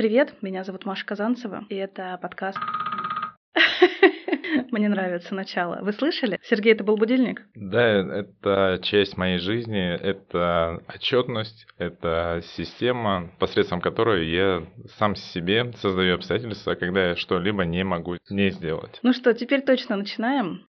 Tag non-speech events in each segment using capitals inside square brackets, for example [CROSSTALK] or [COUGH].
Привет, меня зовут Маша Казанцева, и это подкаст Мне нравится начало. Вы слышали? Сергей, это был будильник? Да, это часть моей жизни, это отчетность, это система, посредством которой я сам себе создаю обстоятельства, когда я что-либо не могу не сделать. Ну что, теперь точно начинаем.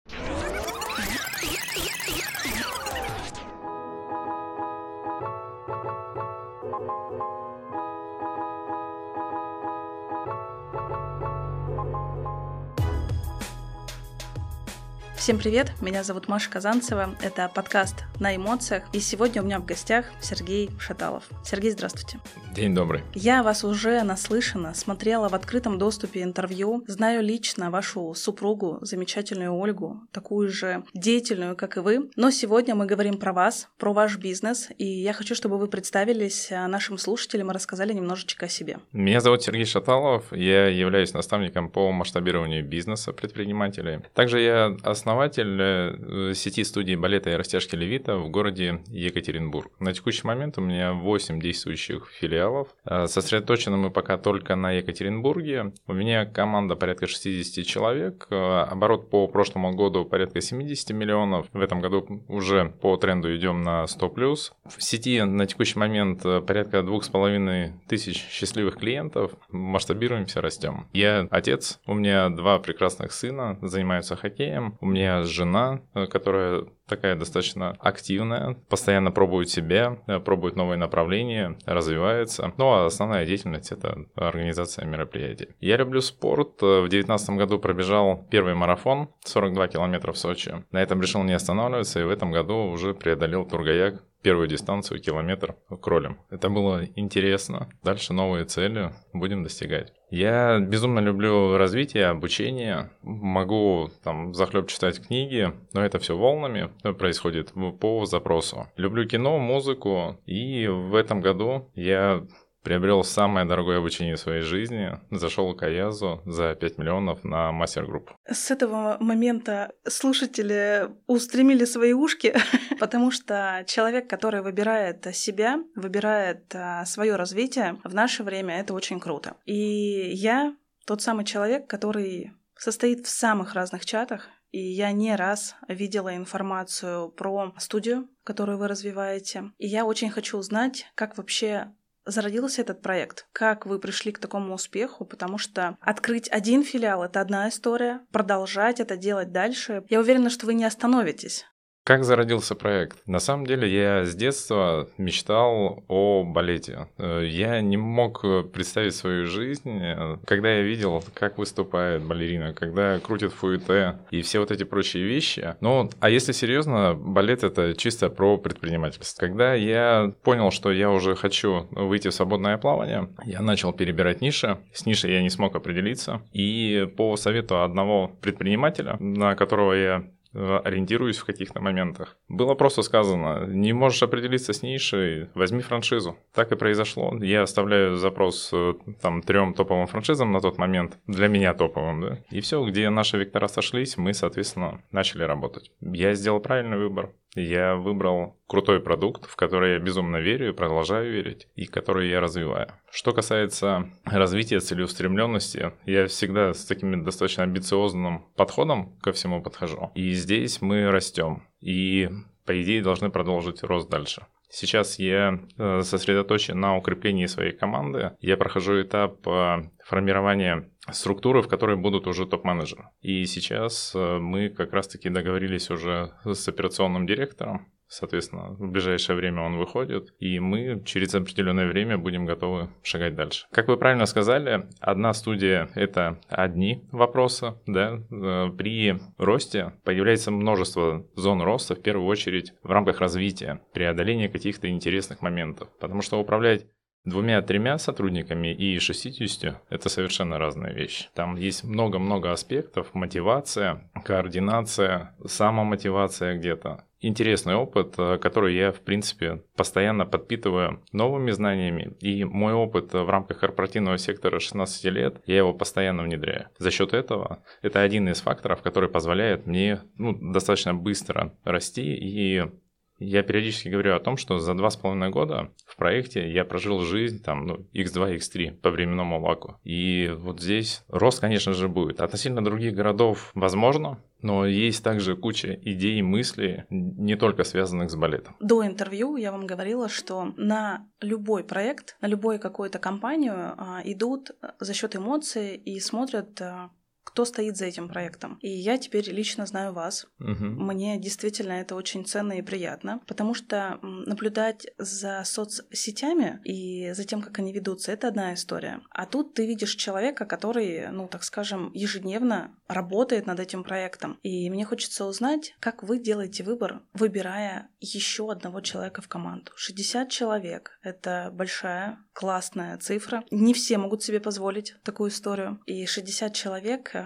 Всем привет, меня зовут Маша Казанцева, это подкаст «На эмоциях», и сегодня у меня в гостях Сергей Шаталов. Сергей, здравствуйте. День добрый. Я вас уже наслышана, смотрела в открытом доступе интервью, знаю лично вашу супругу, замечательную Ольгу, такую же деятельную, как и вы, но сегодня мы говорим про вас, про ваш бизнес, и я хочу, чтобы вы представились а, нашим слушателям и рассказали немножечко о себе. Меня зовут Сергей Шаталов, я являюсь наставником по масштабированию бизнеса предпринимателей. Также я основал основатель э, сети студии балета и растяжки Левита в городе Екатеринбург. На текущий момент у меня 8 действующих филиалов. Э, сосредоточены мы пока только на Екатеринбурге. У меня команда порядка 60 человек. Э, оборот по прошлому году порядка 70 миллионов. В этом году уже по тренду идем на 100 плюс. В сети на текущий момент порядка 2,5 тысяч счастливых клиентов. Масштабируемся, растем. Я отец, у меня два прекрасных сына, занимаются хоккеем. У меня меня жена, э, которая такая достаточно активная, постоянно пробует себя, э, пробует новые направления, развивается. Ну а основная деятельность это организация мероприятий. Я люблю спорт. Э, в 2019 году пробежал первый марафон 42 километра в Сочи. На этом решил не останавливаться и в этом году уже преодолел Тургаяк первую дистанцию километр кролем. Это было интересно. Дальше новые цели будем достигать. Я безумно люблю развитие, обучение. Могу там захлеб читать книги, но это все волнами происходит по запросу. Люблю кино, музыку, и в этом году я приобрел самое дорогое обучение в своей жизни, зашел к Аязу за 5 миллионов на мастер-группу. С этого момента слушатели устремили свои ушки, [LAUGHS] потому что человек, который выбирает себя, выбирает а, свое развитие, в наше время это очень круто. И я тот самый человек, который состоит в самых разных чатах, и я не раз видела информацию про студию, которую вы развиваете. И я очень хочу узнать, как вообще зародился этот проект? Как вы пришли к такому успеху? Потому что открыть один филиал — это одна история, продолжать это делать дальше. Я уверена, что вы не остановитесь. Как зародился проект? На самом деле я с детства мечтал о балете. Э, я не мог представить свою жизнь, э, когда я видел, как выступает балерина, когда крутит фуэте и все вот эти прочие вещи. Ну, а если серьезно, балет это чисто про предпринимательство. Когда я понял, что я уже хочу выйти в свободное плавание, я начал перебирать ниши. С нишей я не смог определиться. И по совету одного предпринимателя, на которого я ориентируюсь в каких-то моментах. Было просто сказано, не можешь определиться с нишей, возьми франшизу. Так и произошло. Я оставляю запрос э, там трем топовым франшизам на тот момент, для меня топовым, да. И все, где наши вектора сошлись, мы, соответственно, начали работать. Я сделал правильный выбор я выбрал крутой продукт, в который я безумно верю и продолжаю верить, и который я развиваю. Что касается развития целеустремленности, я всегда с таким достаточно амбициозным подходом ко всему подхожу. И здесь мы растем. И по идее, должны продолжить рост дальше. Сейчас я э, сосредоточен на укреплении своей команды. Я прохожу этап э, формирования структуры, в которой будут уже топ-менеджеры. И сейчас э, мы как раз-таки договорились уже с операционным директором Соответственно, в ближайшее время он выходит, и мы через определенное время будем готовы шагать дальше. Как вы правильно сказали, одна студия — это одни вопросы, да. Э, при росте появляется множество зон роста, в первую очередь в рамках развития, преодоления каких-то интересных моментов. Потому что управлять двумя-тремя сотрудниками и 60 – это совершенно разные вещи. Там есть много-много аспектов, мотивация, координация, самомотивация где-то. Интересный опыт, э, который я, в принципе, постоянно подпитываю новыми знаниями. И мой опыт в рамках корпоративного сектора 16 лет, я его постоянно внедряю. За счет этого это один из факторов, который позволяет мне ну, достаточно быстро расти и Я периодически говорю о том, что за два с половиной года в проекте я прожил жизнь там, ну, x2, x3 по временному ваку. И вот здесь рост, конечно же, будет. Относительно других городов возможно, но есть также куча идей, мыслей, не только связанных с балетом. До интервью я вам говорила, что на любой проект, на любую какую-то компанию а, идут за счет эмоций и смотрят, а, кто стоит за этим проектом. И я теперь лично знаю вас. Угу. Мне действительно это очень ценно и приятно, потому что наблюдать за соцсетями и за тем, как они ведутся, это одна история. А тут ты видишь человека, который, ну, так скажем, ежедневно работает над этим проектом. И мне хочется узнать, как вы делаете выбор, выбирая еще одного человека в команду. 60 человек — это большая, классная цифра. Не все могут себе позволить такую историю. И 60 человек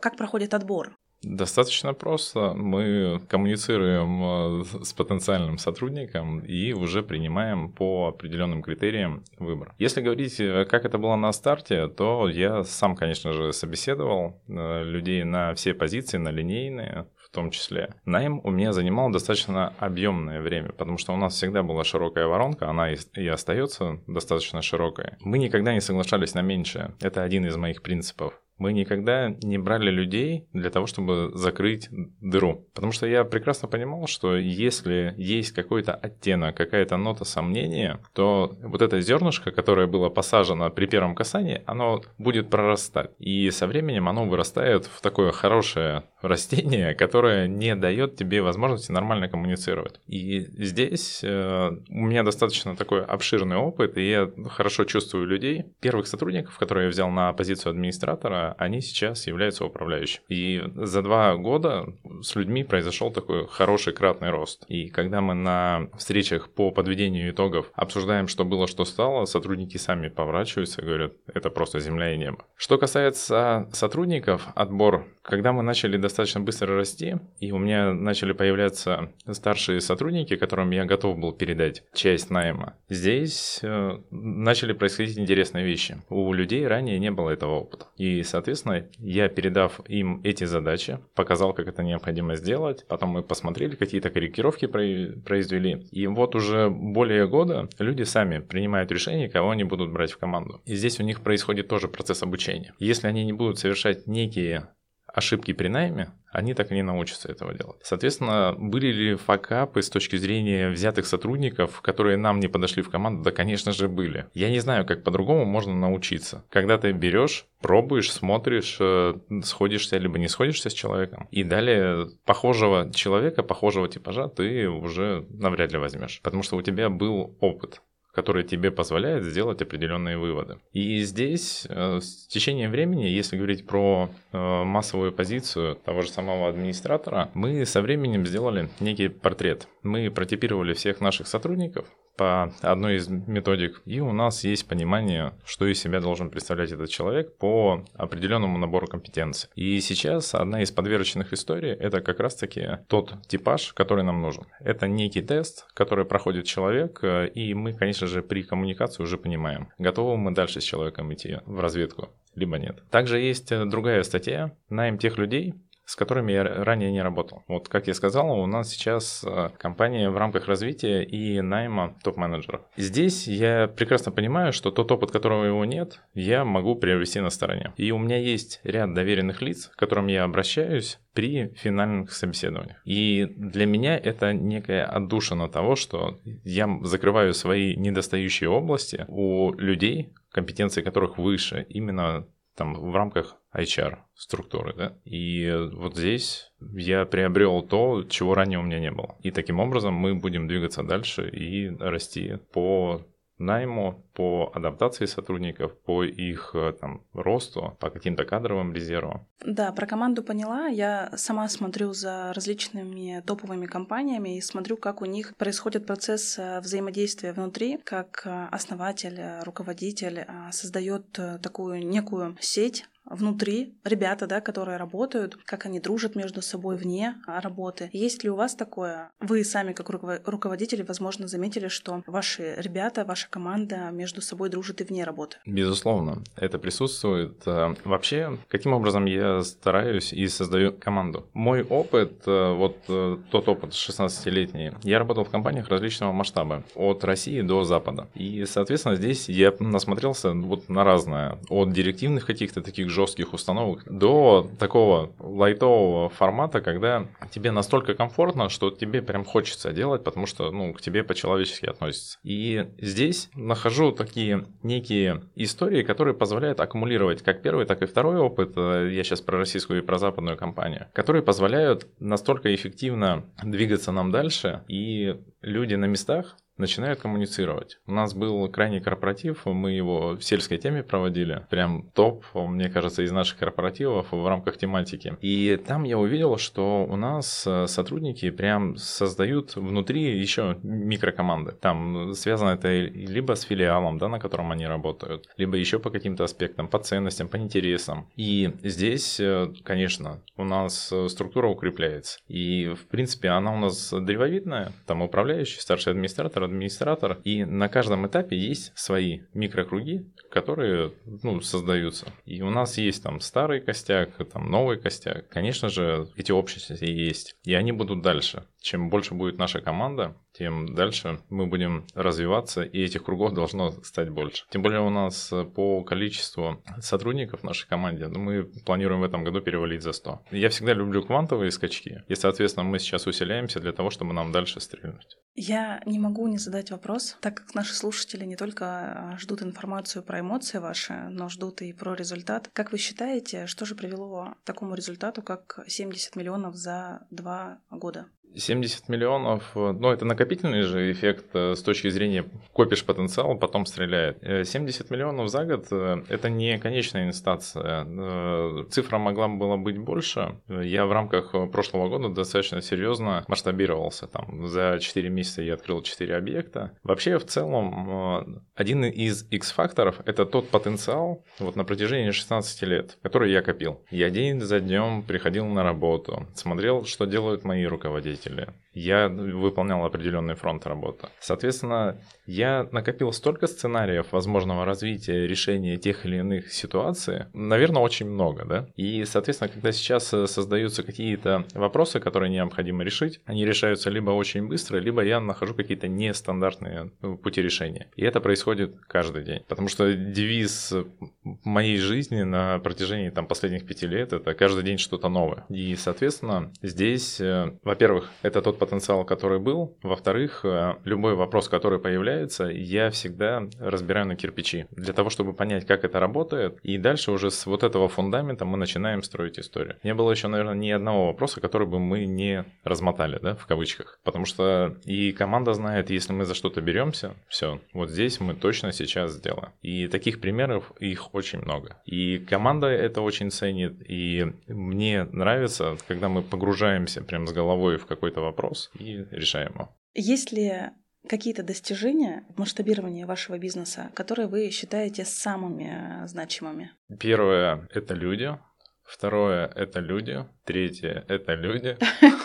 как проходит отбор? Достаточно просто. Мы коммуницируем э, с потенциальным сотрудником и уже принимаем по определенным критериям выбор. Если говорить, э, как это было на старте, то я сам, конечно же, собеседовал э, людей на все позиции, на линейные, в том числе. Найм у меня занимал достаточно объемное время, потому что у нас всегда была широкая воронка, она и остается достаточно широкой. Мы никогда не соглашались на меньшее. Это один из моих принципов мы никогда не брали людей для того, чтобы закрыть дыру. Потому что я прекрасно понимал, что если есть какой-то оттенок, какая-то нота сомнения, то вот это зернышко, которое было посажено при первом касании, оно будет прорастать. И со временем оно вырастает в такое хорошее [LAUGHS] растение, которое не дает тебе возможности нормально коммуницировать. И здесь э, у меня достаточно такой обширный опыт, и я хорошо чувствую людей. Первых сотрудников, которые я взял на позицию администратора, они сейчас являются управляющими. И за два года с людьми произошел такой хороший кратный рост. И когда мы на встречах по подведению итогов обсуждаем, что было, что стало, сотрудники сами поворачиваются и говорят, это просто земля и небо. Что касается сотрудников, отбор, когда мы начали достаточно быстро расти, и у меня начали появляться старшие сотрудники, которым я готов был передать часть найма, здесь э, начали происходить интересные вещи. У людей ранее не было этого опыта. И, соответственно, Соответственно, я, передав им эти задачи, показал, как это необходимо сделать. Потом мы посмотрели, какие-то корректировки произвели. И вот уже более года люди сами принимают решение, кого они будут брать в команду. И здесь у них происходит тоже процесс обучения. Если они не будут совершать некие ошибки при найме, они так и не научатся этого делать. Соответственно, были ли факапы с точки зрения взятых сотрудников, которые нам не подошли в команду? Да, конечно же, были. Я не знаю, как по-другому можно научиться. Когда ты берешь, пробуешь, смотришь, э, сходишься либо не сходишься с человеком, и далее похожего человека, похожего типажа ты уже навряд ли возьмешь, потому что у тебя был опыт который тебе позволяет сделать определенные выводы. И здесь э, с течением времени, если говорить про э, массовую позицию того же самого администратора, мы со временем сделали некий портрет. Мы протипировали всех наших сотрудников, по одной из методик, и у нас есть понимание, что из себя должен представлять этот человек по определенному набору компетенций. И сейчас одна из подверочных историй — это как раз-таки тот типаж, который нам нужен. Это некий тест, который проходит человек, и мы, конечно же, при коммуникации уже понимаем, готовы мы дальше с человеком идти в разведку, либо нет. Также есть другая статья «Найм тех людей, с которыми я ранее не работал. Вот, как я сказал, у нас сейчас э, компания в рамках развития и найма топ-менеджеров. Здесь я прекрасно понимаю, что тот опыт, которого его нет, я могу приобрести на стороне. И у меня есть ряд доверенных лиц, к которым я обращаюсь при финальных собеседованиях. И для меня это некая отдушина того, что я закрываю свои недостающие области у людей, компетенции которых выше, именно там в рамках HR структуры, да. И вот здесь я приобрел то, чего ранее у меня не было. И таким образом мы будем двигаться дальше и расти по найму, по адаптации сотрудников, по их э, там, росту, по каким-то кадровым резервам. Да, про команду поняла. Я сама смотрю за различными топовыми компаниями и смотрю, как у них происходит процесс э, взаимодействия внутри, как э, основатель, руководитель создает такую некую сеть внутри ребята, да, которые работают, как они дружат между собой вне работы. Есть ли у вас такое? Вы сами, как руководители, возможно, заметили, что ваши ребята, ваша команда между собой дружит и вне работы? Безусловно, это присутствует. Э, вообще, каким образом я стараюсь и создаю команду? Мой опыт, э, вот э, тот опыт 16-летний, я работал в компаниях различного масштаба, от России до Запада. И, соответственно, здесь я насмотрелся вот на разное. От директивных каких-то таких жестких установок до такого лайтового формата, когда тебе настолько комфортно, что тебе прям хочется делать, потому что ну, к тебе по-человечески относятся. И здесь нахожу такие некие истории, которые позволяют аккумулировать как первый, так и второй опыт. Э, я сейчас про российскую и про западную компанию, которые позволяют настолько эффективно двигаться нам дальше, и люди на местах начинают коммуницировать. У нас был крайний корпоратив, мы его в сельской теме проводили, прям топ, мне кажется, из наших корпоративов в рамках тематики. И там я увидел, что у нас э, сотрудники прям создают внутри еще микрокоманды. Там связано это либо с филиалом, да, на котором они работают, либо еще по каким-то аспектам, по ценностям, по интересам. И здесь, э, конечно, у нас э, структура укрепляется. И, в принципе, она у нас древовидная, там управляющий, старший администратор, администратор, и на каждом этапе есть свои микрокруги, которые ну, создаются. И у нас есть там старый костяк, там новый костяк. Конечно же, эти общности есть, и они будут дальше. Чем больше будет наша команда, тем дальше мы будем развиваться, и этих кругов должно стать больше. Тем более у нас по количеству сотрудников в нашей команде, ну, мы планируем в этом году перевалить за 100. Я всегда люблю квантовые скачки, и, соответственно, мы сейчас усиляемся для того, чтобы нам дальше стрельнуть. Я не могу не задать вопрос, так как наши слушатели не только а, ждут информацию про эмоции ваши, но ждут и про результат. Как вы считаете, что же привело к такому результату, как 70 миллионов за два года? 70 миллионов, ну это накопительный же эффект э, с точки зрения копишь потенциал, потом стреляет. 70 э, миллионов за год это не конечная инстанция. Цифра могла была быть больше. Я в рамках прошлого года достаточно серьезно масштабировался. Там за 4 месяца я открыл 4 объекта. Вообще в целом один из X-факторов это тот потенциал вот на протяжении 16 лет, который я копил. Я день за днем приходил на работу, смотрел, что делают мои руководители руководители. Я выполнял определенный фронт работы. Соответственно, я накопил столько сценариев возможного развития решения тех или иных ситуаций, наверное, очень много, да. И, соответственно, когда сейчас э, создаются какие-то вопросы, которые необходимо решить, они решаются либо очень быстро, либо я нахожу какие-то нестандартные ну, пути решения. И это происходит каждый день. Потому что девиз моей жизни на протяжении там, последних пяти лет это каждый день что-то новое. И, соответственно, здесь, э, во-первых, это тот потенциал, который был. Во-вторых, э, любой вопрос, который появляется, я всегда разбираю на кирпичи. Для того, чтобы понять, как это работает. И дальше уже с вот этого фундамента мы начинаем строить историю. Не было еще, наверное, ни одного вопроса, который бы мы не размотали, да, в кавычках. Потому что и команда знает, если мы за что-то беремся, все, вот здесь мы точно сейчас сделаем. И таких примеров их очень много. И команда это очень ценит. И мне нравится, когда мы погружаемся прям с головой в какой-то вопрос и решаем его. Есть ли какие-то достижения в масштабировании вашего бизнеса, которые вы считаете самыми значимыми? Первое — это люди. Второе — это люди. Третье — это люди. [LAUGHS]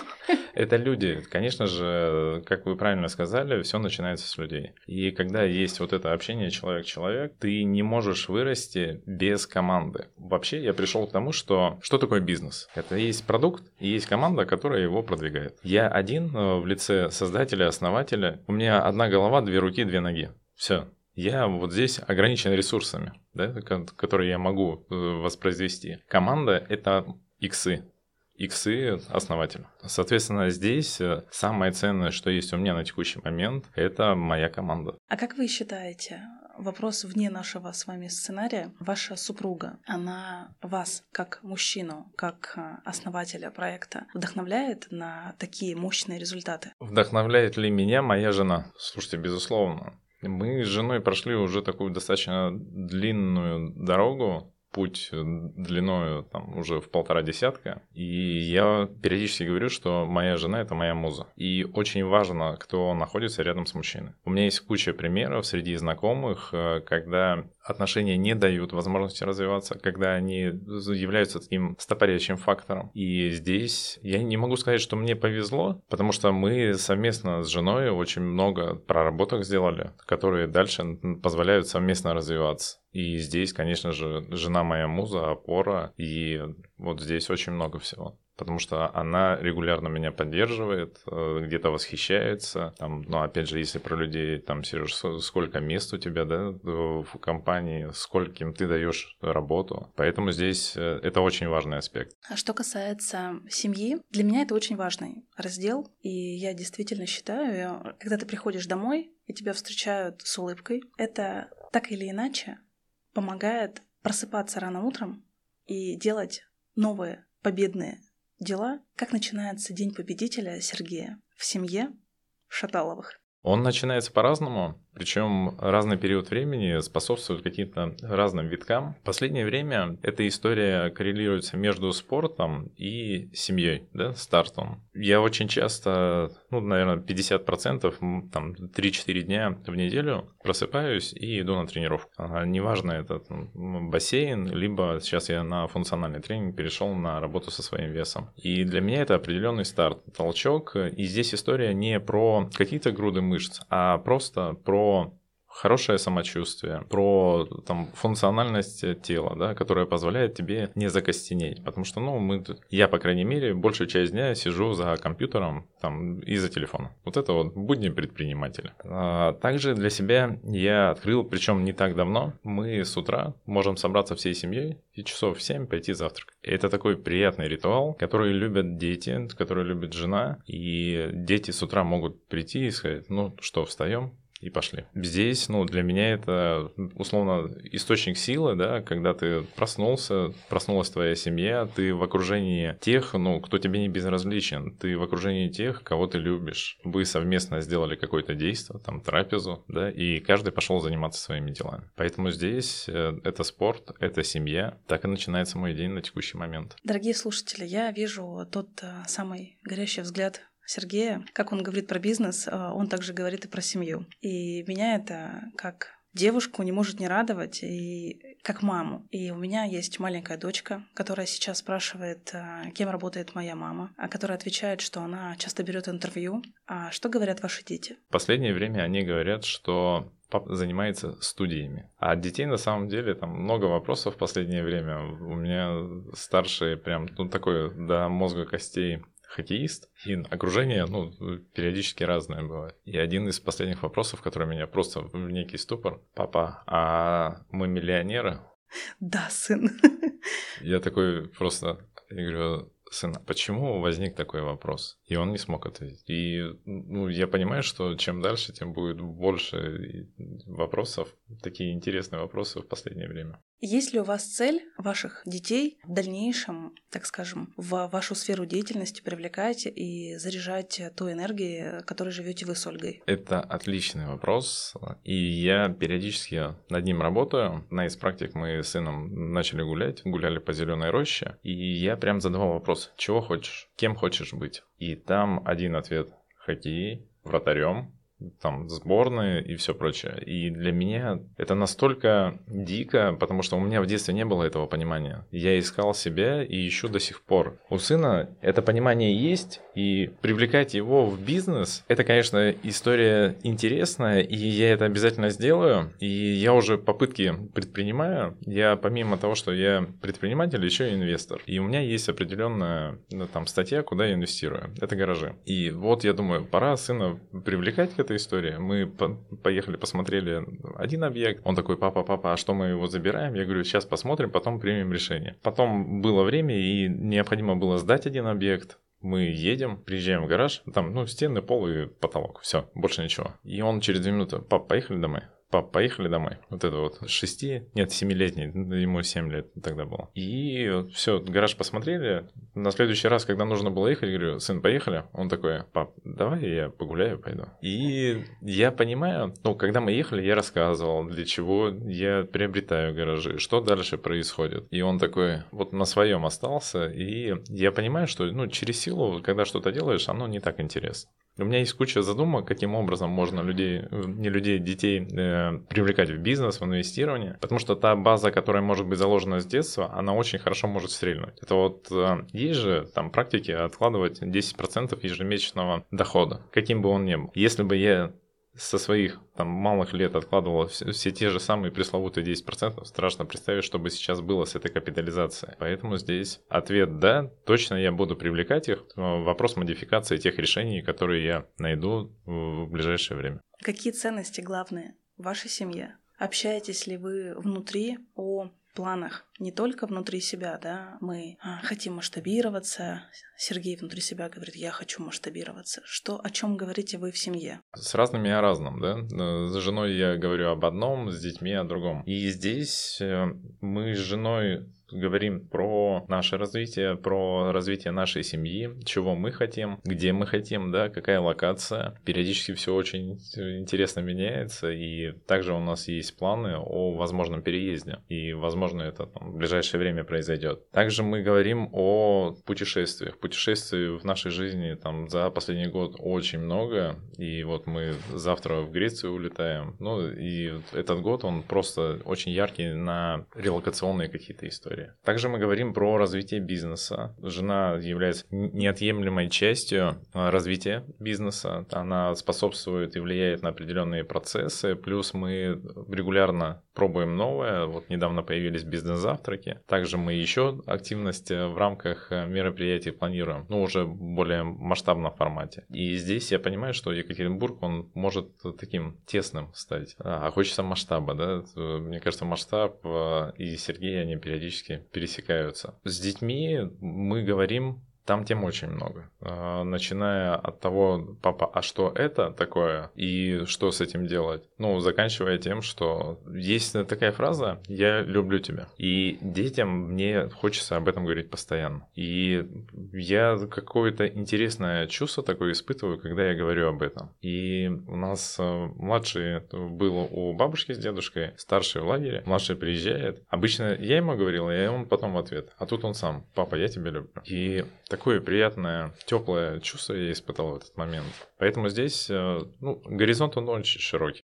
Это люди. Конечно же, как вы правильно сказали, все начинается с людей. И когда есть вот это общение человек-человек, ты не можешь вырасти без команды. Вообще, я пришел к тому, что что такое бизнес? Это есть продукт и есть команда, которая его продвигает. Я один э, в лице создателя, основателя. У меня одна голова, две руки, две ноги. Все. Я вот здесь ограничен ресурсами, да, которые я могу э, воспроизвести. Команда — это иксы, иксы основатель. Соответственно, здесь э, самое ценное, что есть у меня на текущий момент, это моя команда. А как вы считаете, вопрос вне нашего с вами сценария. Ваша супруга, она вас, как мужчину, как э, основателя проекта, вдохновляет на такие мощные результаты? Вдохновляет ли меня моя жена? Слушайте, безусловно. Мы с женой прошли уже такую достаточно длинную дорогу путь длиною там уже в полтора десятка. И я периодически говорю, что моя жена это моя муза. И очень важно, кто находится рядом с мужчиной. У меня есть куча примеров среди знакомых, э, когда отношения не дают возможности развиваться, когда они являются таким стопорящим фактором. И здесь я не могу сказать, что мне повезло, потому что мы совместно с женой очень много проработок сделали, которые дальше позволяют совместно развиваться. И здесь, конечно же, жена моя муза, опора, и вот здесь очень много всего потому что она регулярно меня поддерживает, э, где-то восхищается. Там, ну, опять же, если про людей, там, Сереж, сколько мест у тебя, да, в компании, скольким ты даешь работу. Поэтому здесь э, это очень важный аспект. А что касается семьи, для меня это очень важный раздел, и я действительно считаю, когда ты приходишь домой, и тебя встречают с улыбкой, это так или иначе помогает просыпаться рано утром и делать новые победные дела. Как начинается День победителя Сергея в семье Шаталовых? Он начинается по-разному. Причем разный период времени способствует каким-то разным виткам. В последнее время эта история коррелируется между спортом и семьей, да, стартом. Я очень часто, ну, наверное, 50%, там, 3-4 дня в неделю просыпаюсь и иду на тренировку. Неважно, это там, бассейн, либо сейчас я на функциональный тренинг перешел на работу со своим весом. И для меня это определенный старт, толчок. И здесь история не про какие-то груды мышц, а просто про хорошее самочувствие, про там, функциональность тела, да, которая позволяет тебе не закостенеть. Потому что, ну, мы, я, по крайней мере, большую часть дня сижу за компьютером там, и за телефоном. Вот это вот будни предпринимателя. А, также для себя я открыл, причем не так давно, мы с утра можем собраться всей семьей и часов в 7 пойти завтракать. Это такой приятный ритуал, который любят дети, который любит жена, и дети с утра могут прийти и сказать, ну что, встаем, и пошли. Здесь, ну, для меня это, условно, источник силы, да, когда ты проснулся, проснулась твоя семья, ты в окружении тех, ну, кто тебе не безразличен, ты в окружении тех, кого ты любишь. Вы совместно сделали какое-то действие, там, трапезу, да, и каждый пошел заниматься своими делами. Поэтому здесь э, это спорт, это семья. Так и начинается мой день на текущий момент. Дорогие слушатели, я вижу тот э, самый горящий взгляд Сергея, как он говорит про бизнес, э, он также говорит и про семью. И меня это как девушку не может не радовать, и как маму. И у меня есть маленькая дочка, которая сейчас спрашивает, э, кем работает моя мама, а которая отвечает, что она часто берет интервью. А что говорят ваши дети? В последнее время они говорят, что папа занимается студиями. А от детей на самом деле там много вопросов в последнее время. У меня старший прям ну, такой до мозга костей хоккеист, и окружение, ну, периодически разное бывает. И один из последних вопросов, который меня просто в некий ступор, папа, а мы миллионеры? Да, сын. Я такой просто, я говорю, сын, почему возник такой вопрос? И он не смог ответить. И ну, я понимаю, что чем дальше, тем будет больше вопросов, такие интересные вопросы в последнее время. Есть ли у вас цель ваших детей в дальнейшем, так скажем, в вашу сферу деятельности привлекать и заряжать той энергией, которой живете вы с Ольгой? Это отличный вопрос, и я периодически над ним работаю. На из практик мы с сыном начали гулять, гуляли по зеленой роще, и я прям задавал вопрос, чего хочешь, кем хочешь быть? И там один ответ – хоккей, вратарем, там сборные и все прочее. И для меня это настолько дико, потому что у меня в детстве не было этого понимания. Я искал себя и ищу до сих пор. У сына это понимание есть, и привлекать его в бизнес, это, конечно, история интересная, и я это обязательно сделаю. И я уже попытки предпринимаю. Я помимо того, что я предприниматель, еще и инвестор. И у меня есть определенная ну, там статья, куда я инвестирую. Это гаражи. И вот я думаю, пора сына привлекать к этой истории. Мы по поехали, посмотрели один объект. Он такой, папа, папа, а что мы его забираем? Я говорю, сейчас посмотрим, потом примем решение. Потом было время, и необходимо было сдать один объект. Мы едем, приезжаем в гараж, там, ну, стены, пол и потолок, все, больше ничего. И он через две минуты, пап, поехали домой. Пап, поехали домой. Вот это вот шести, нет, семилетний, ему семь лет тогда было. И все, гараж посмотрели. На следующий раз, когда нужно было ехать, говорю, сын, поехали. Он такой, пап, давай я погуляю, пойду. И я понимаю, ну, когда мы ехали, я рассказывал, для чего я приобретаю гаражи, что дальше происходит. И он такой, вот на своем остался. И я понимаю, что, ну, через силу, когда что-то делаешь, оно не так интересно. У меня есть куча задумок, каким образом можно людей, не людей, детей э, привлекать в бизнес, в инвестирование, потому что та база, которая может быть заложена с детства, она очень хорошо может стрельнуть. Это вот э, есть же там практики откладывать 10% ежемесячного дохода, каким бы он ни был. Если бы я со своих там малых лет откладывал все, все те же самые пресловутые 10%, страшно представить, что бы сейчас было с этой капитализацией. Поэтому здесь ответ «да», точно я буду привлекать их. Вопрос модификации тех решений, которые я найду в ближайшее время. Какие ценности главные в вашей семье? Общаетесь ли вы внутри о планах, не только внутри себя, да, мы а, хотим масштабироваться. Сергей внутри себя говорит, я хочу масштабироваться. Что, о чем говорите вы в семье? С разными о разном, да. С женой я говорю об одном, с детьми о другом. И здесь э, мы с женой говорим про наше развитие, про развитие нашей семьи, чего мы хотим, где мы хотим, да, какая локация. Периодически все очень интересно меняется, и также у нас есть планы о возможном переезде, и, возможно, это там, в ближайшее время произойдет. Также мы говорим о путешествиях. Путешествий в нашей жизни там за последний год очень много, и вот мы завтра в Грецию улетаем, ну, и этот год, он просто очень яркий на релокационные какие-то истории история. Также мы говорим про развитие бизнеса. Жена является неотъемлемой частью а, развития бизнеса. Она способствует и влияет на определенные процессы. Плюс мы регулярно пробуем новое. Вот недавно появились бизнес-завтраки. Также мы еще активность в рамках мероприятий планируем, но уже в более масштабном формате. И здесь я понимаю, что Екатеринбург, он может таким тесным стать. А хочется масштаба, да? Мне кажется, масштаб а, и Сергей, они периодически пересекаются. С детьми мы говорим там тем очень много. А, начиная от того, папа, а что это такое и что с этим делать? Ну, заканчивая тем, что есть такая фраза «я люблю тебя». И детям мне хочется об этом говорить постоянно. И я какое-то интересное чувство такое испытываю, когда я говорю об этом. И у нас а, младший был у бабушки с дедушкой, старший в лагере. Младший приезжает. Обычно я ему говорил, и он потом в ответ. А тут он сам. Папа, я тебя люблю. И такое приятное, теплое чувство я испытал в этот момент. Поэтому здесь, э, ну, горизонт он очень широкий.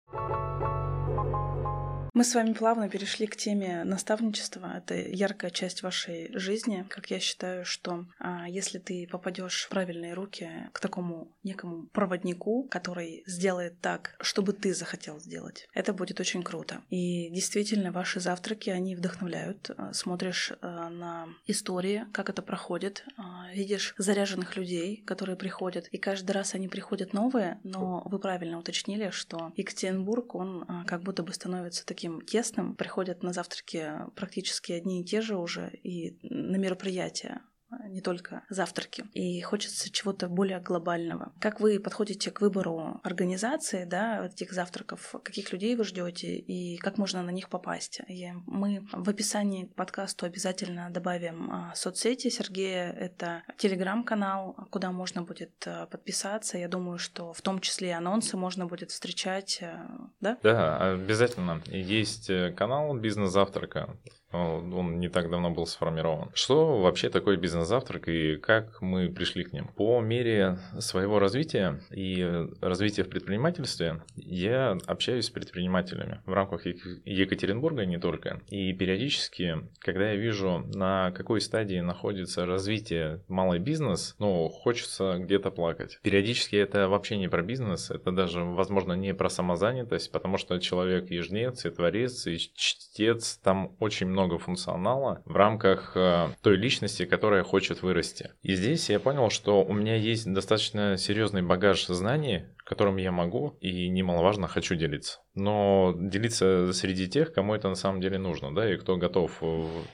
Мы с вами плавно перешли к теме наставничества. Это яркая часть вашей жизни. Как я считаю, что а, если ты попадешь в правильные руки к такому некому проводнику, который сделает так, чтобы ты захотел сделать, это будет очень круто. И действительно, ваши завтраки, они вдохновляют. А, смотришь а, на истории, как это проходит, а, видишь заряженных людей, которые приходят, и каждый раз они приходят новые, но вы правильно уточнили, что Екатеринбург, он как будто бы становится таким таким тесным, приходят на завтраки практически одни и те же уже и на мероприятия не только завтраки. И хочется чего-то более глобального. Как вы подходите к выбору организации, да, этих завтраков, каких людей вы ждете и как можно на них попасть? И мы в описании к подкасту обязательно добавим а, соцсети Сергея. Это телеграм-канал, куда можно будет а, подписаться. Я думаю, что в том числе и анонсы можно будет встречать, а, да? Да, обязательно. Есть э, канал «Бизнес-завтрака» Он не так давно был сформирован. Что вообще такое бизнес-завтрак и как мы пришли к ним? По мере своего развития и развития в предпринимательстве я общаюсь с предпринимателями в рамках Екатеринбурга не только. И периодически, когда я вижу, на какой стадии находится развитие малый бизнес, ну, хочется где-то плакать. Периодически это вообще не про бизнес, это даже, возможно, не про самозанятость, потому что человек и жнец, и творец, и чтец, там очень много много функционала в рамках э, той личности, которая хочет вырасти. И здесь я понял, что у меня есть достаточно серьезный багаж знаний, которым я могу и немаловажно хочу делиться. Но делиться среди тех, кому это на самом деле нужно, да, и кто готов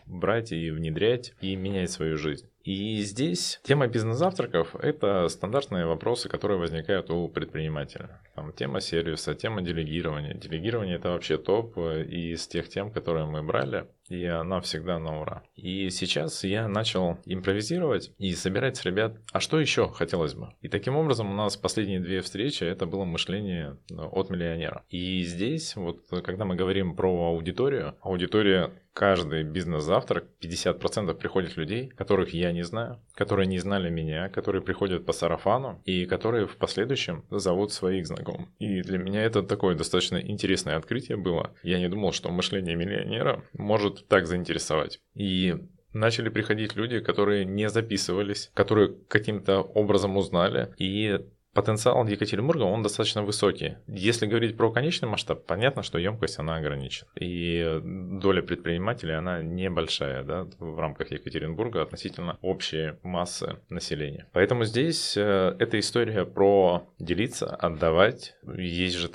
брать и внедрять и менять свою жизнь. И здесь тема бизнес-завтраков – это стандартные вопросы, которые возникают у предпринимателя. Там тема сервиса, тема делегирования. Делегирование – это вообще топ э, из тех тем, которые мы брали, и она всегда на ура. И сейчас я начал импровизировать и собирать с ребят, а что еще хотелось бы. И таким образом у нас последние две встречи – это было мышление э, от миллионера. И здесь, вот когда мы говорим про аудиторию, аудитория каждый бизнес-завтрак 50% приходит людей, которых я не знаю, которые не знали меня, которые приходят по сарафану и которые в последующем зовут своих знакомых. И для меня это такое достаточно интересное открытие было. Я не думал, что мышление миллионера может так заинтересовать. И начали приходить люди, которые не записывались, которые каким-то образом узнали и потенциал Екатеринбурга, он достаточно высокий. Если говорить про конечный масштаб, понятно, что емкость, она ограничена. И доля предпринимателей, она небольшая да, в рамках Екатеринбурга относительно общей массы населения. Поэтому здесь э, эта история про делиться, отдавать. Есть же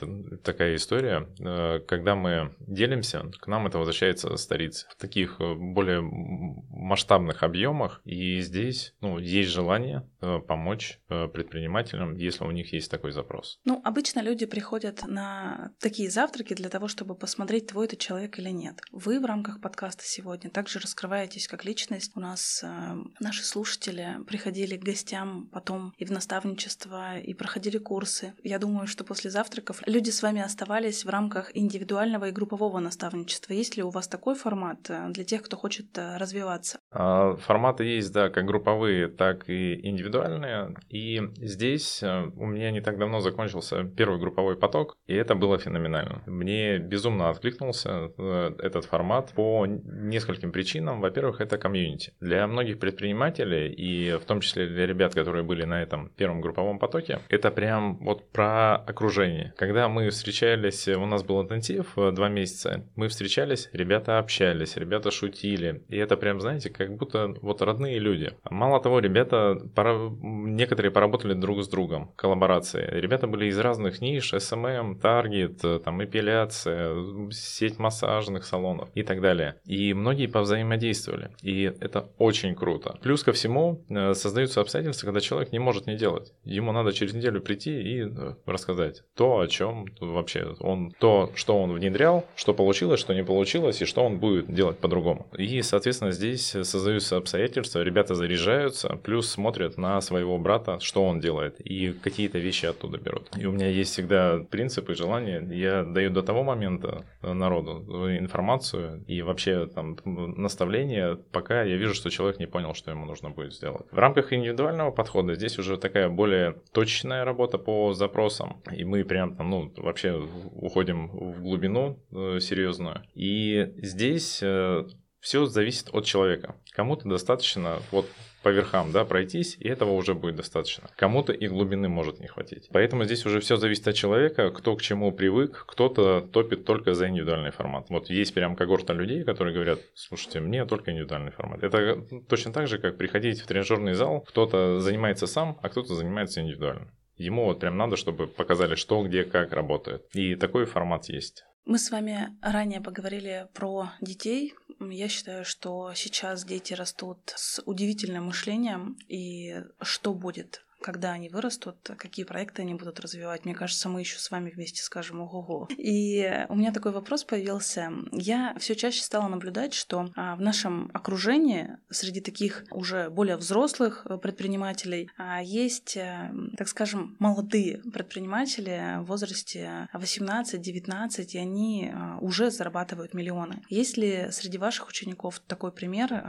такая история, э, когда мы делимся, к нам это возвращается старицы в таких э, более масштабных объемах. И здесь ну, есть желание помочь предпринимателям, если у них есть такой запрос? Ну, обычно люди приходят на такие завтраки для того, чтобы посмотреть, твой это человек или нет. Вы в рамках подкаста сегодня также раскрываетесь как личность. У нас э, наши слушатели приходили к гостям потом и в наставничество, и проходили курсы. Я думаю, что после завтраков люди с вами оставались в рамках индивидуального и группового наставничества. Есть ли у вас такой формат э, для тех, кто хочет э, развиваться? А, форматы есть, да, как групповые, так и индивидуальные. И здесь э, у меня не так давно закончился первый групповой поток, и это было феноменально. Мне безумно откликнулся э, этот формат по нескольким причинам. Во-первых, это комьюнити. Для многих предпринимателей, и в том числе для ребят, которые были на этом первом групповом потоке, это прям вот про окружение. Когда мы встречались, у нас был интенсив э, два месяца, мы встречались, ребята общались, ребята шутили, и это прям, знаете, как будто вот родные люди. Мало того, ребята, пора... некоторые поработали друг с другом коллаборации. Ребята были из разных ниш, SMM, Target, там эпиляция, сеть массажных салонов и так далее. И многие повзаимодействовали. И это очень круто. Плюс ко всему э, создаются обстоятельства, когда человек не может не делать. Ему надо через неделю прийти и э, рассказать то, о чем вообще он, то, что он внедрял, что получилось, что не получилось и что он будет делать по-другому. И, соответственно, здесь создаются обстоятельства, ребята заряжаются, плюс смотрят на своего брата, что он делает и какие-то вещи оттуда берут. И у меня есть всегда принцип и желание. Я даю до того момента народу информацию и вообще там наставление, пока я вижу, что человек не понял, что ему нужно будет сделать. В рамках индивидуального подхода здесь уже такая более точечная работа по запросам. И мы прям там, ну, вообще уходим в глубину э, серьезную. И здесь э, все зависит от человека. Кому-то достаточно вот по верхам, да, пройтись, и этого уже будет достаточно. Кому-то и глубины может не хватить. Поэтому здесь уже все зависит от человека, кто к чему привык, кто-то топит только за индивидуальный формат. Вот есть прям когорта людей, которые говорят, слушайте, мне только индивидуальный формат. Это точно так же, как приходить в тренажерный зал, кто-то занимается сам, а кто-то занимается индивидуально. Ему вот прям надо, чтобы показали, что, где, как работает. И такой формат есть. Мы с вами ранее поговорили про детей. Я считаю, что сейчас дети растут с удивительным мышлением, и что будет когда они вырастут, какие проекты они будут развивать. Мне кажется, мы еще с вами вместе скажем ого-го. И у меня такой вопрос появился. Я все чаще стала наблюдать, что а, в нашем окружении среди таких уже более взрослых э, предпринимателей а, есть, э, так скажем, молодые предприниматели в возрасте 18-19, и они а, уже зарабатывают миллионы. Есть ли среди ваших учеников такой пример?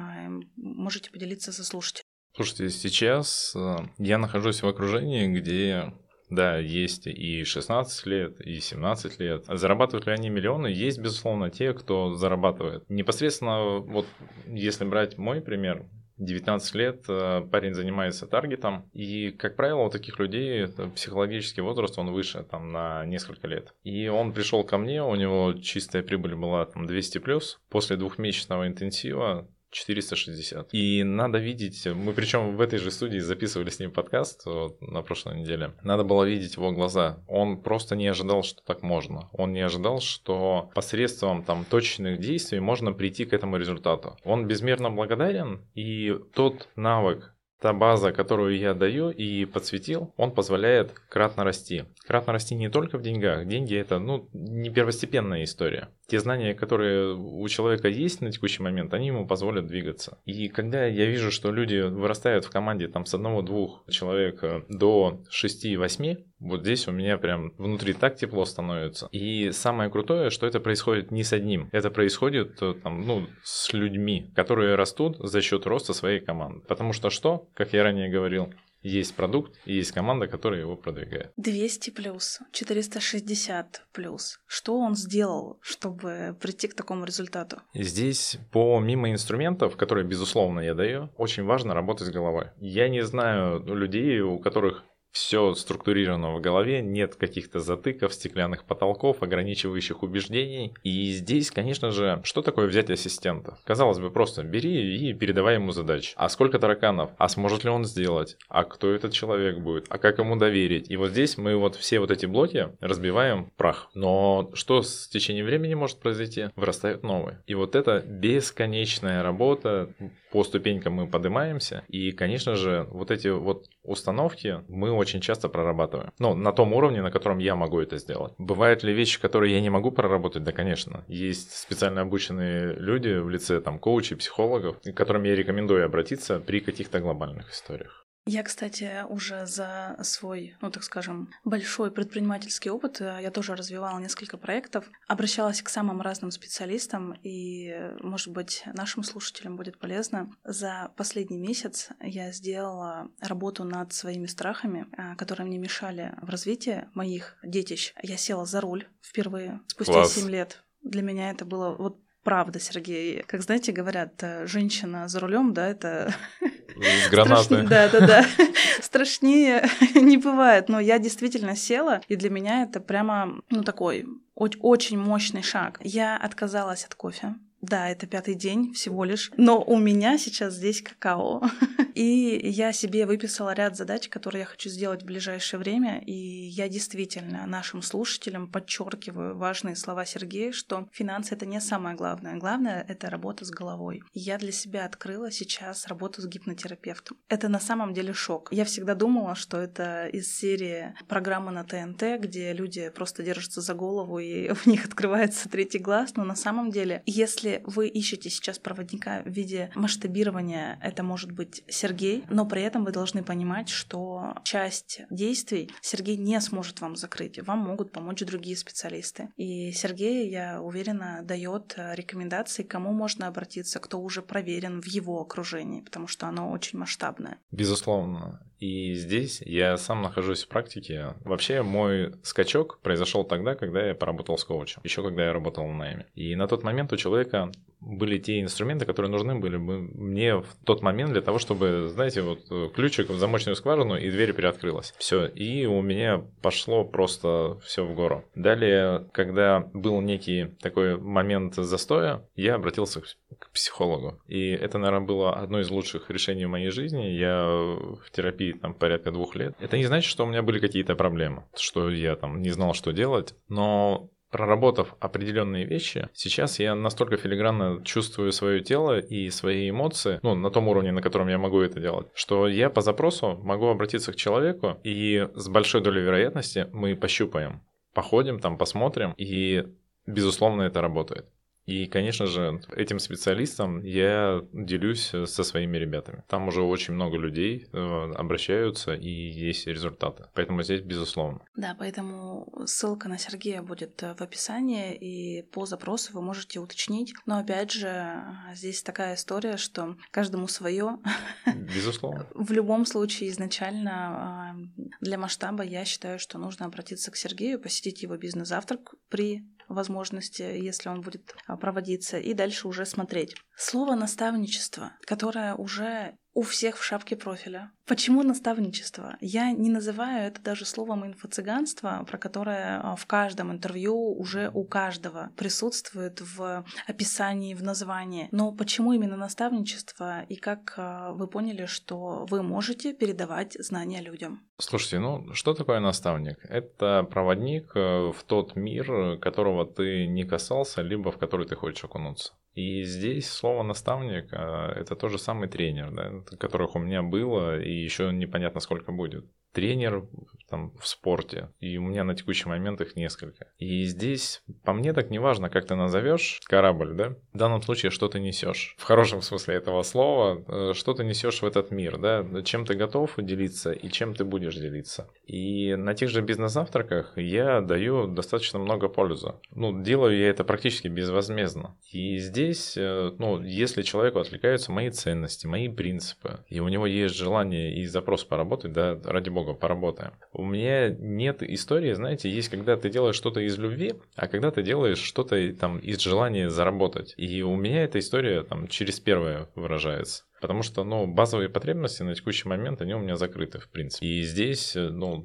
Можете поделиться со слушателями. Слушайте, сейчас э, я нахожусь в окружении, где да, есть и 16 лет, и 17 лет. Зарабатывают ли они миллионы? Есть, безусловно, те, кто зарабатывает. Непосредственно, вот если брать мой пример, 19 лет э, парень занимается таргетом, и, как правило, у таких людей психологический возраст, он выше, там, на несколько лет. И он пришел ко мне, у него чистая прибыль была там 200 плюс. После двухмесячного интенсива 460. И надо видеть, мы причем в этой же студии записывали с ним подкаст вот, на прошлой неделе. Надо было видеть его глаза. Он просто не ожидал, что так можно. Он не ожидал, что посредством там точных действий можно прийти к этому результату. Он безмерно благодарен, и тот навык, та база, которую я даю и подсветил, он позволяет кратно расти. Кратно расти не только в деньгах. Деньги это ну, не первостепенная история. Те знания, которые у человека есть на текущий момент, они ему позволят двигаться. И когда я вижу, что люди вырастают в команде там, с одного-двух человек до 6-8, вот здесь у меня прям внутри так тепло становится. И самое крутое, что это происходит не с одним. Это происходит э, там, ну, с людьми, которые растут за счет роста своей команды. Потому что что, как я ранее говорил, есть продукт и есть команда, которая его продвигает. 200 плюс, 460 плюс. Что он сделал, чтобы прийти к такому результату? Здесь, помимо инструментов, которые, безусловно, я даю, очень важно работать с головой. Я не знаю людей, у которых все структурировано в голове, нет каких-то затыков, стеклянных потолков, ограничивающих убеждений. И здесь, конечно же, что такое взять ассистента? Казалось бы, просто бери и передавай ему задачи. А сколько тараканов? А сможет ли он сделать? А кто этот человек будет? А как ему доверить? И вот здесь мы вот все вот эти блоки разбиваем в прах. Но что с течением времени может произойти? Вырастают новые. И вот это бесконечная работа, по ступенькам мы поднимаемся, и, конечно же, вот эти вот установки мы очень часто прорабатываем. Ну, на том уровне, на котором я могу это сделать. Бывают ли вещи, которые я не могу проработать? Да, конечно. Есть специально обученные люди в лице там коучей, психологов, к которым я рекомендую обратиться при каких-то глобальных историях. Я, кстати, уже за свой, ну так скажем, большой предпринимательский опыт, э, я тоже развивала несколько проектов, обращалась к самым разным специалистам, и, может быть, нашим слушателям будет полезно. За последний месяц я сделала работу над своими страхами, э, которые мне мешали в развитии моих детищ. Я села за руль впервые спустя Класс. 7 лет. Для меня это было вот правда, Сергей. Как знаете, говорят, э, женщина за рулем, да, это [LAUGHS] с гранатой. Да, да, да. [LAUGHS] Страшнее [LAUGHS] не бывает. Но я действительно села, и для меня это прямо, ну, такой очень мощный шаг. Я отказалась от кофе. Да, это пятый день всего лишь. Но у меня сейчас здесь какао. [LAUGHS] И я себе выписала ряд задач, которые я хочу сделать в ближайшее время. И я действительно нашим слушателям подчеркиваю важные слова Сергея, что финансы это не самое главное. Главное это работа с головой. Я для себя открыла сейчас работу с гипнотерапевтом. Это на самом деле шок. Я всегда думала, что это из серии программы на ТНТ, где люди просто держатся за голову и [LAUGHS] в них открывается третий глаз. Но на самом деле, если вы ищете сейчас проводника в виде масштабирования, это может быть Сергей, но при этом вы должны понимать, что часть действий Сергей не сможет вам закрыть, вам могут помочь другие специалисты. И Сергей, я уверена, дает рекомендации, кому можно обратиться, кто уже проверен в его окружении, потому что оно очень масштабное. Безусловно. И здесь я сам нахожусь в практике. Вообще мой скачок произошел тогда, когда я поработал с коучем, еще когда я работал в найме. И на тот момент у человека были те инструменты, которые нужны были бы мне в тот момент для того, чтобы, знаете, вот э, ключик в замочную скважину и дверь переоткрылась. Все, и у меня пошло просто все в гору. Далее, когда был некий такой момент застоя, я обратился к психологу. И это, наверное, было одно из лучших решений в моей жизни. Я в терапии там порядка двух лет. Это не значит, что у меня были какие-то проблемы, что я там не знал, что делать, но проработав определенные вещи, сейчас я настолько филигранно чувствую свое тело и свои эмоции, ну, на том уровне, на котором я могу это делать, что я по запросу могу обратиться к человеку, и с большой долей вероятности мы пощупаем, походим там, посмотрим, и, безусловно, это работает. И, конечно же, этим специалистам я делюсь со своими ребятами. Там уже очень много людей э, обращаются и есть результаты. Поэтому здесь безусловно. Да, поэтому ссылка на Сергея будет в описании, и по запросу вы можете уточнить. Но опять же, здесь такая история, что каждому свое. [LAUGHS] Безусловно. В любом случае, изначально а, для масштаба я считаю, что нужно обратиться к Сергею, посетить его бизнес-завтрак при возможности, если он будет а, проводиться, и дальше уже смотреть. Слово наставничество, которое уже у всех в шапке профиля. Почему наставничество? Я не называю это даже словом инфо-цыганство, про которое а, в каждом интервью уже у каждого присутствует в описании, в названии. Но почему именно наставничество и как а, вы поняли, что вы можете передавать знания людям? Слушайте, ну что такое наставник? Это проводник э, в тот мир, которого ты не касался, либо в который ты хочешь окунуться. И здесь слово наставник а, это тоже самый тренер, да, которых у меня было и еще непонятно сколько будет тренер там, в спорте, и у меня на текущий момент их несколько. И здесь, по мне, так не важно, как ты назовешь корабль, да? В данном случае, что ты несешь. В хорошем смысле этого слова, э, что ты несешь в этот мир, да? Чем ты готов делиться и чем ты будешь делиться. И на тех же бизнес-завтраках я даю достаточно много пользы. Ну, делаю я это практически безвозмездно. И здесь, э, ну, если человеку отвлекаются мои ценности, мои принципы, и у него есть желание и запрос поработать, да, ради бога, богу, поработаем. У меня нет истории, знаете, есть когда ты делаешь что-то из любви, а когда ты делаешь что-то там из желания заработать. И у меня эта история там через первое выражается. Потому что, ну, базовые потребности на текущий момент, они у меня закрыты, в принципе. И здесь, ну,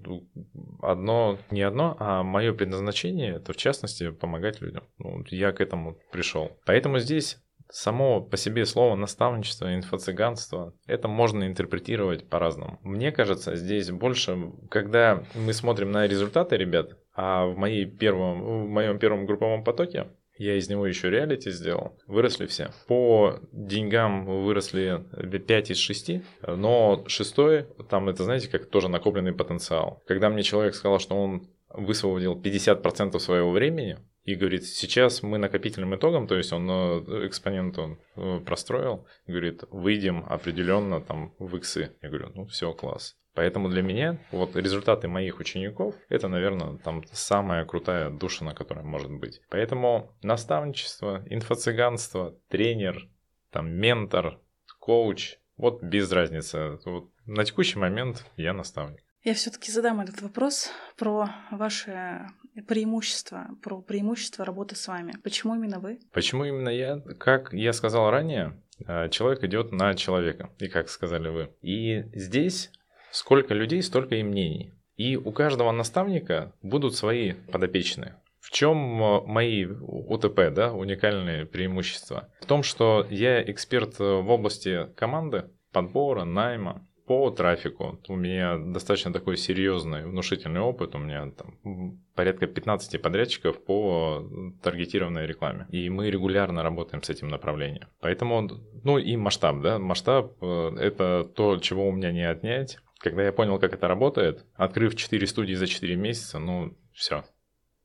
одно, не одно, а мое предназначение, это в частности помогать людям. Ну, я к этому пришел. Поэтому здесь Само по себе слово наставничество, инфо-цыганство, это можно интерпретировать по-разному. Мне кажется, здесь больше, когда мы смотрим на результаты ребят, а в, моей первом, в моем первом групповом потоке я из него еще реалити сделал. Выросли все. По деньгам выросли 5 из 6, но шестой, там это, знаете, как тоже накопленный потенциал. Когда мне человек сказал, что он высвободил 50% своего времени, и говорит, сейчас мы накопительным итогом, то есть он э, экспонент он э, простроил, говорит, выйдем определенно там в иксы. Я говорю, ну все, класс. Поэтому для меня вот результаты моих учеников это, наверное, там самая крутая душина, которая может быть. Поэтому наставничество, инфо-цыганство, тренер, там ментор, коуч, вот без разницы. Вот на текущий момент я наставник. Я все-таки задам этот вопрос про ваши преимущества, про преимущества работы с вами. Почему именно вы? Почему именно я? Как я сказал ранее, э, человек идет на человека, и как сказали вы. И здесь сколько людей, столько и мнений. И у каждого наставника будут свои подопечные. В чем э, мои УТП, да, уникальные преимущества? В том, что я эксперт в области команды, подбора, найма, по трафику у меня достаточно такой серьезный, внушительный опыт. У меня там порядка 15 подрядчиков по таргетированной рекламе. И мы регулярно работаем с этим направлением. Поэтому, ну и масштаб, да, масштаб э, это то, чего у меня не отнять. Когда я понял, как это работает, открыв 4 студии за 4 месяца, ну, все,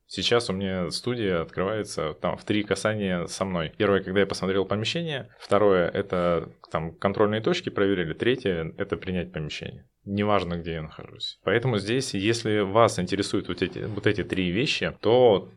Сейчас у меня студия открывается там в три касания со мной. Первое, когда я посмотрел помещение. Второе, это там контрольные точки проверили. Третье, это принять помещение. Неважно, где я нахожусь. Поэтому здесь, если вас интересуют вот эти, вот эти три вещи, то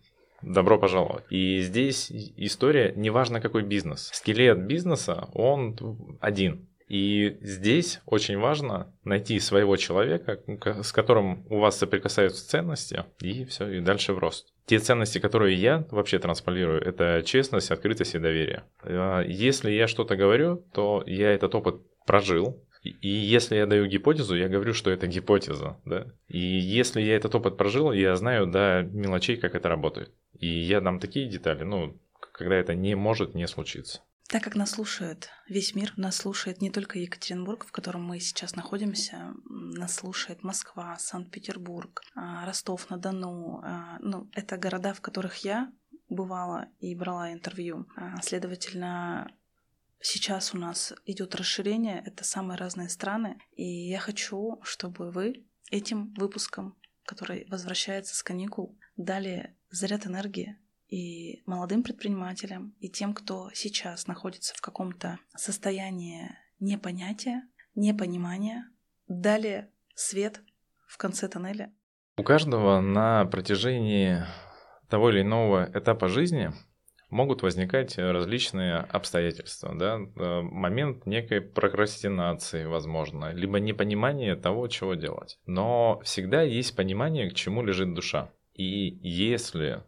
Добро пожаловать. И здесь история, неважно какой бизнес. Скелет бизнеса, он один. И здесь очень важно найти своего человека, с которым у вас соприкасаются ценности, и все, и дальше в рост. Те ценности, которые я вообще трансполирую, это честность, открытость и доверие. А если я что-то говорю, то я этот опыт прожил, и если я даю гипотезу, я говорю, что это гипотеза, да. И если я этот опыт прожил, я знаю до мелочей, как это работает. И я дам такие детали, ну, когда это не может не случиться. Так как нас слушает весь мир, нас слушает не только Екатеринбург, в котором мы сейчас находимся, нас слушает Москва, Санкт-Петербург, а, Ростов-на-Дону. А, ну, это города, в которых я бывала и брала интервью. А, следовательно, сейчас у нас идет расширение, это самые разные страны, и я хочу, чтобы вы этим выпуском, который возвращается с каникул, дали заряд энергии и молодым предпринимателям, и тем, кто сейчас находится в каком-то состоянии непонятия, непонимания, дали свет в конце тоннеля. У каждого на протяжении того или иного этапа жизни могут возникать различные обстоятельства, да, э, момент некой прокрастинации, возможно, либо непонимание того, чего делать. Но всегда есть понимание, к чему лежит душа. И если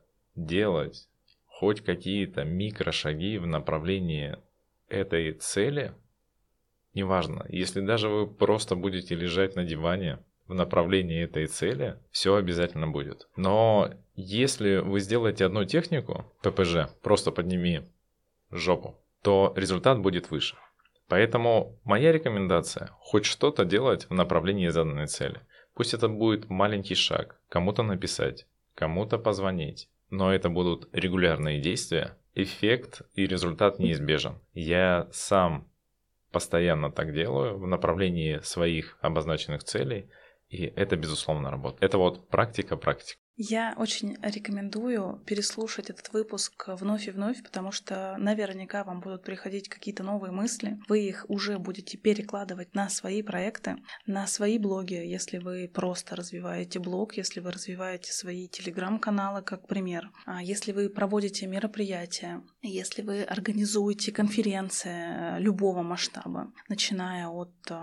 делать хоть какие-то микрошаги в направлении этой цели, неважно. Если даже вы просто будете лежать на диване в направлении этой цели, все обязательно будет. Но если вы сделаете одну технику, ППЖ, просто подними жопу, то результат будет выше. Поэтому моя рекомендация – хоть что-то делать в направлении заданной цели. Пусть это будет маленький шаг, кому-то написать, кому-то позвонить, но это будут регулярные действия, эффект и результат неизбежен. Я сам постоянно так делаю в направлении своих обозначенных целей, и это, безусловно, работает. Это вот практика-практика. Я очень рекомендую переслушать этот выпуск вновь и вновь, потому что наверняка вам будут приходить какие-то новые мысли. Вы их уже будете перекладывать на свои проекты, на свои блоги, если вы просто развиваете блог, если вы развиваете свои телеграм-каналы, как пример, а если вы проводите мероприятия, если вы организуете конференции любого масштаба, начиная от э,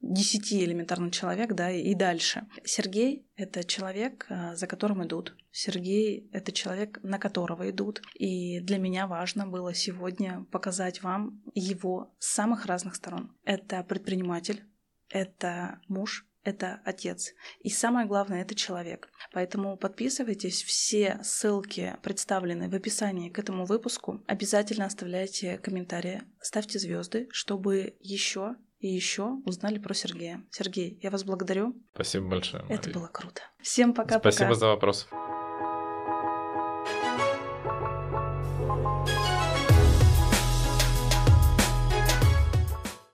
10 элементарно человек, да, и дальше. Сергей — это человек, а, за которым идут. Сергей — это человек, на которого идут. И для меня важно было сегодня показать вам его с самых разных сторон. Это предприниматель, это муж, это отец. И самое главное, это человек. Поэтому подписывайтесь. Все ссылки представлены в описании к этому выпуску. Обязательно оставляйте комментарии, ставьте звезды, чтобы еще и еще узнали про Сергея. Сергей, я вас благодарю. Спасибо большое. Это было круто. Всем пока-пока. Спасибо за вопрос.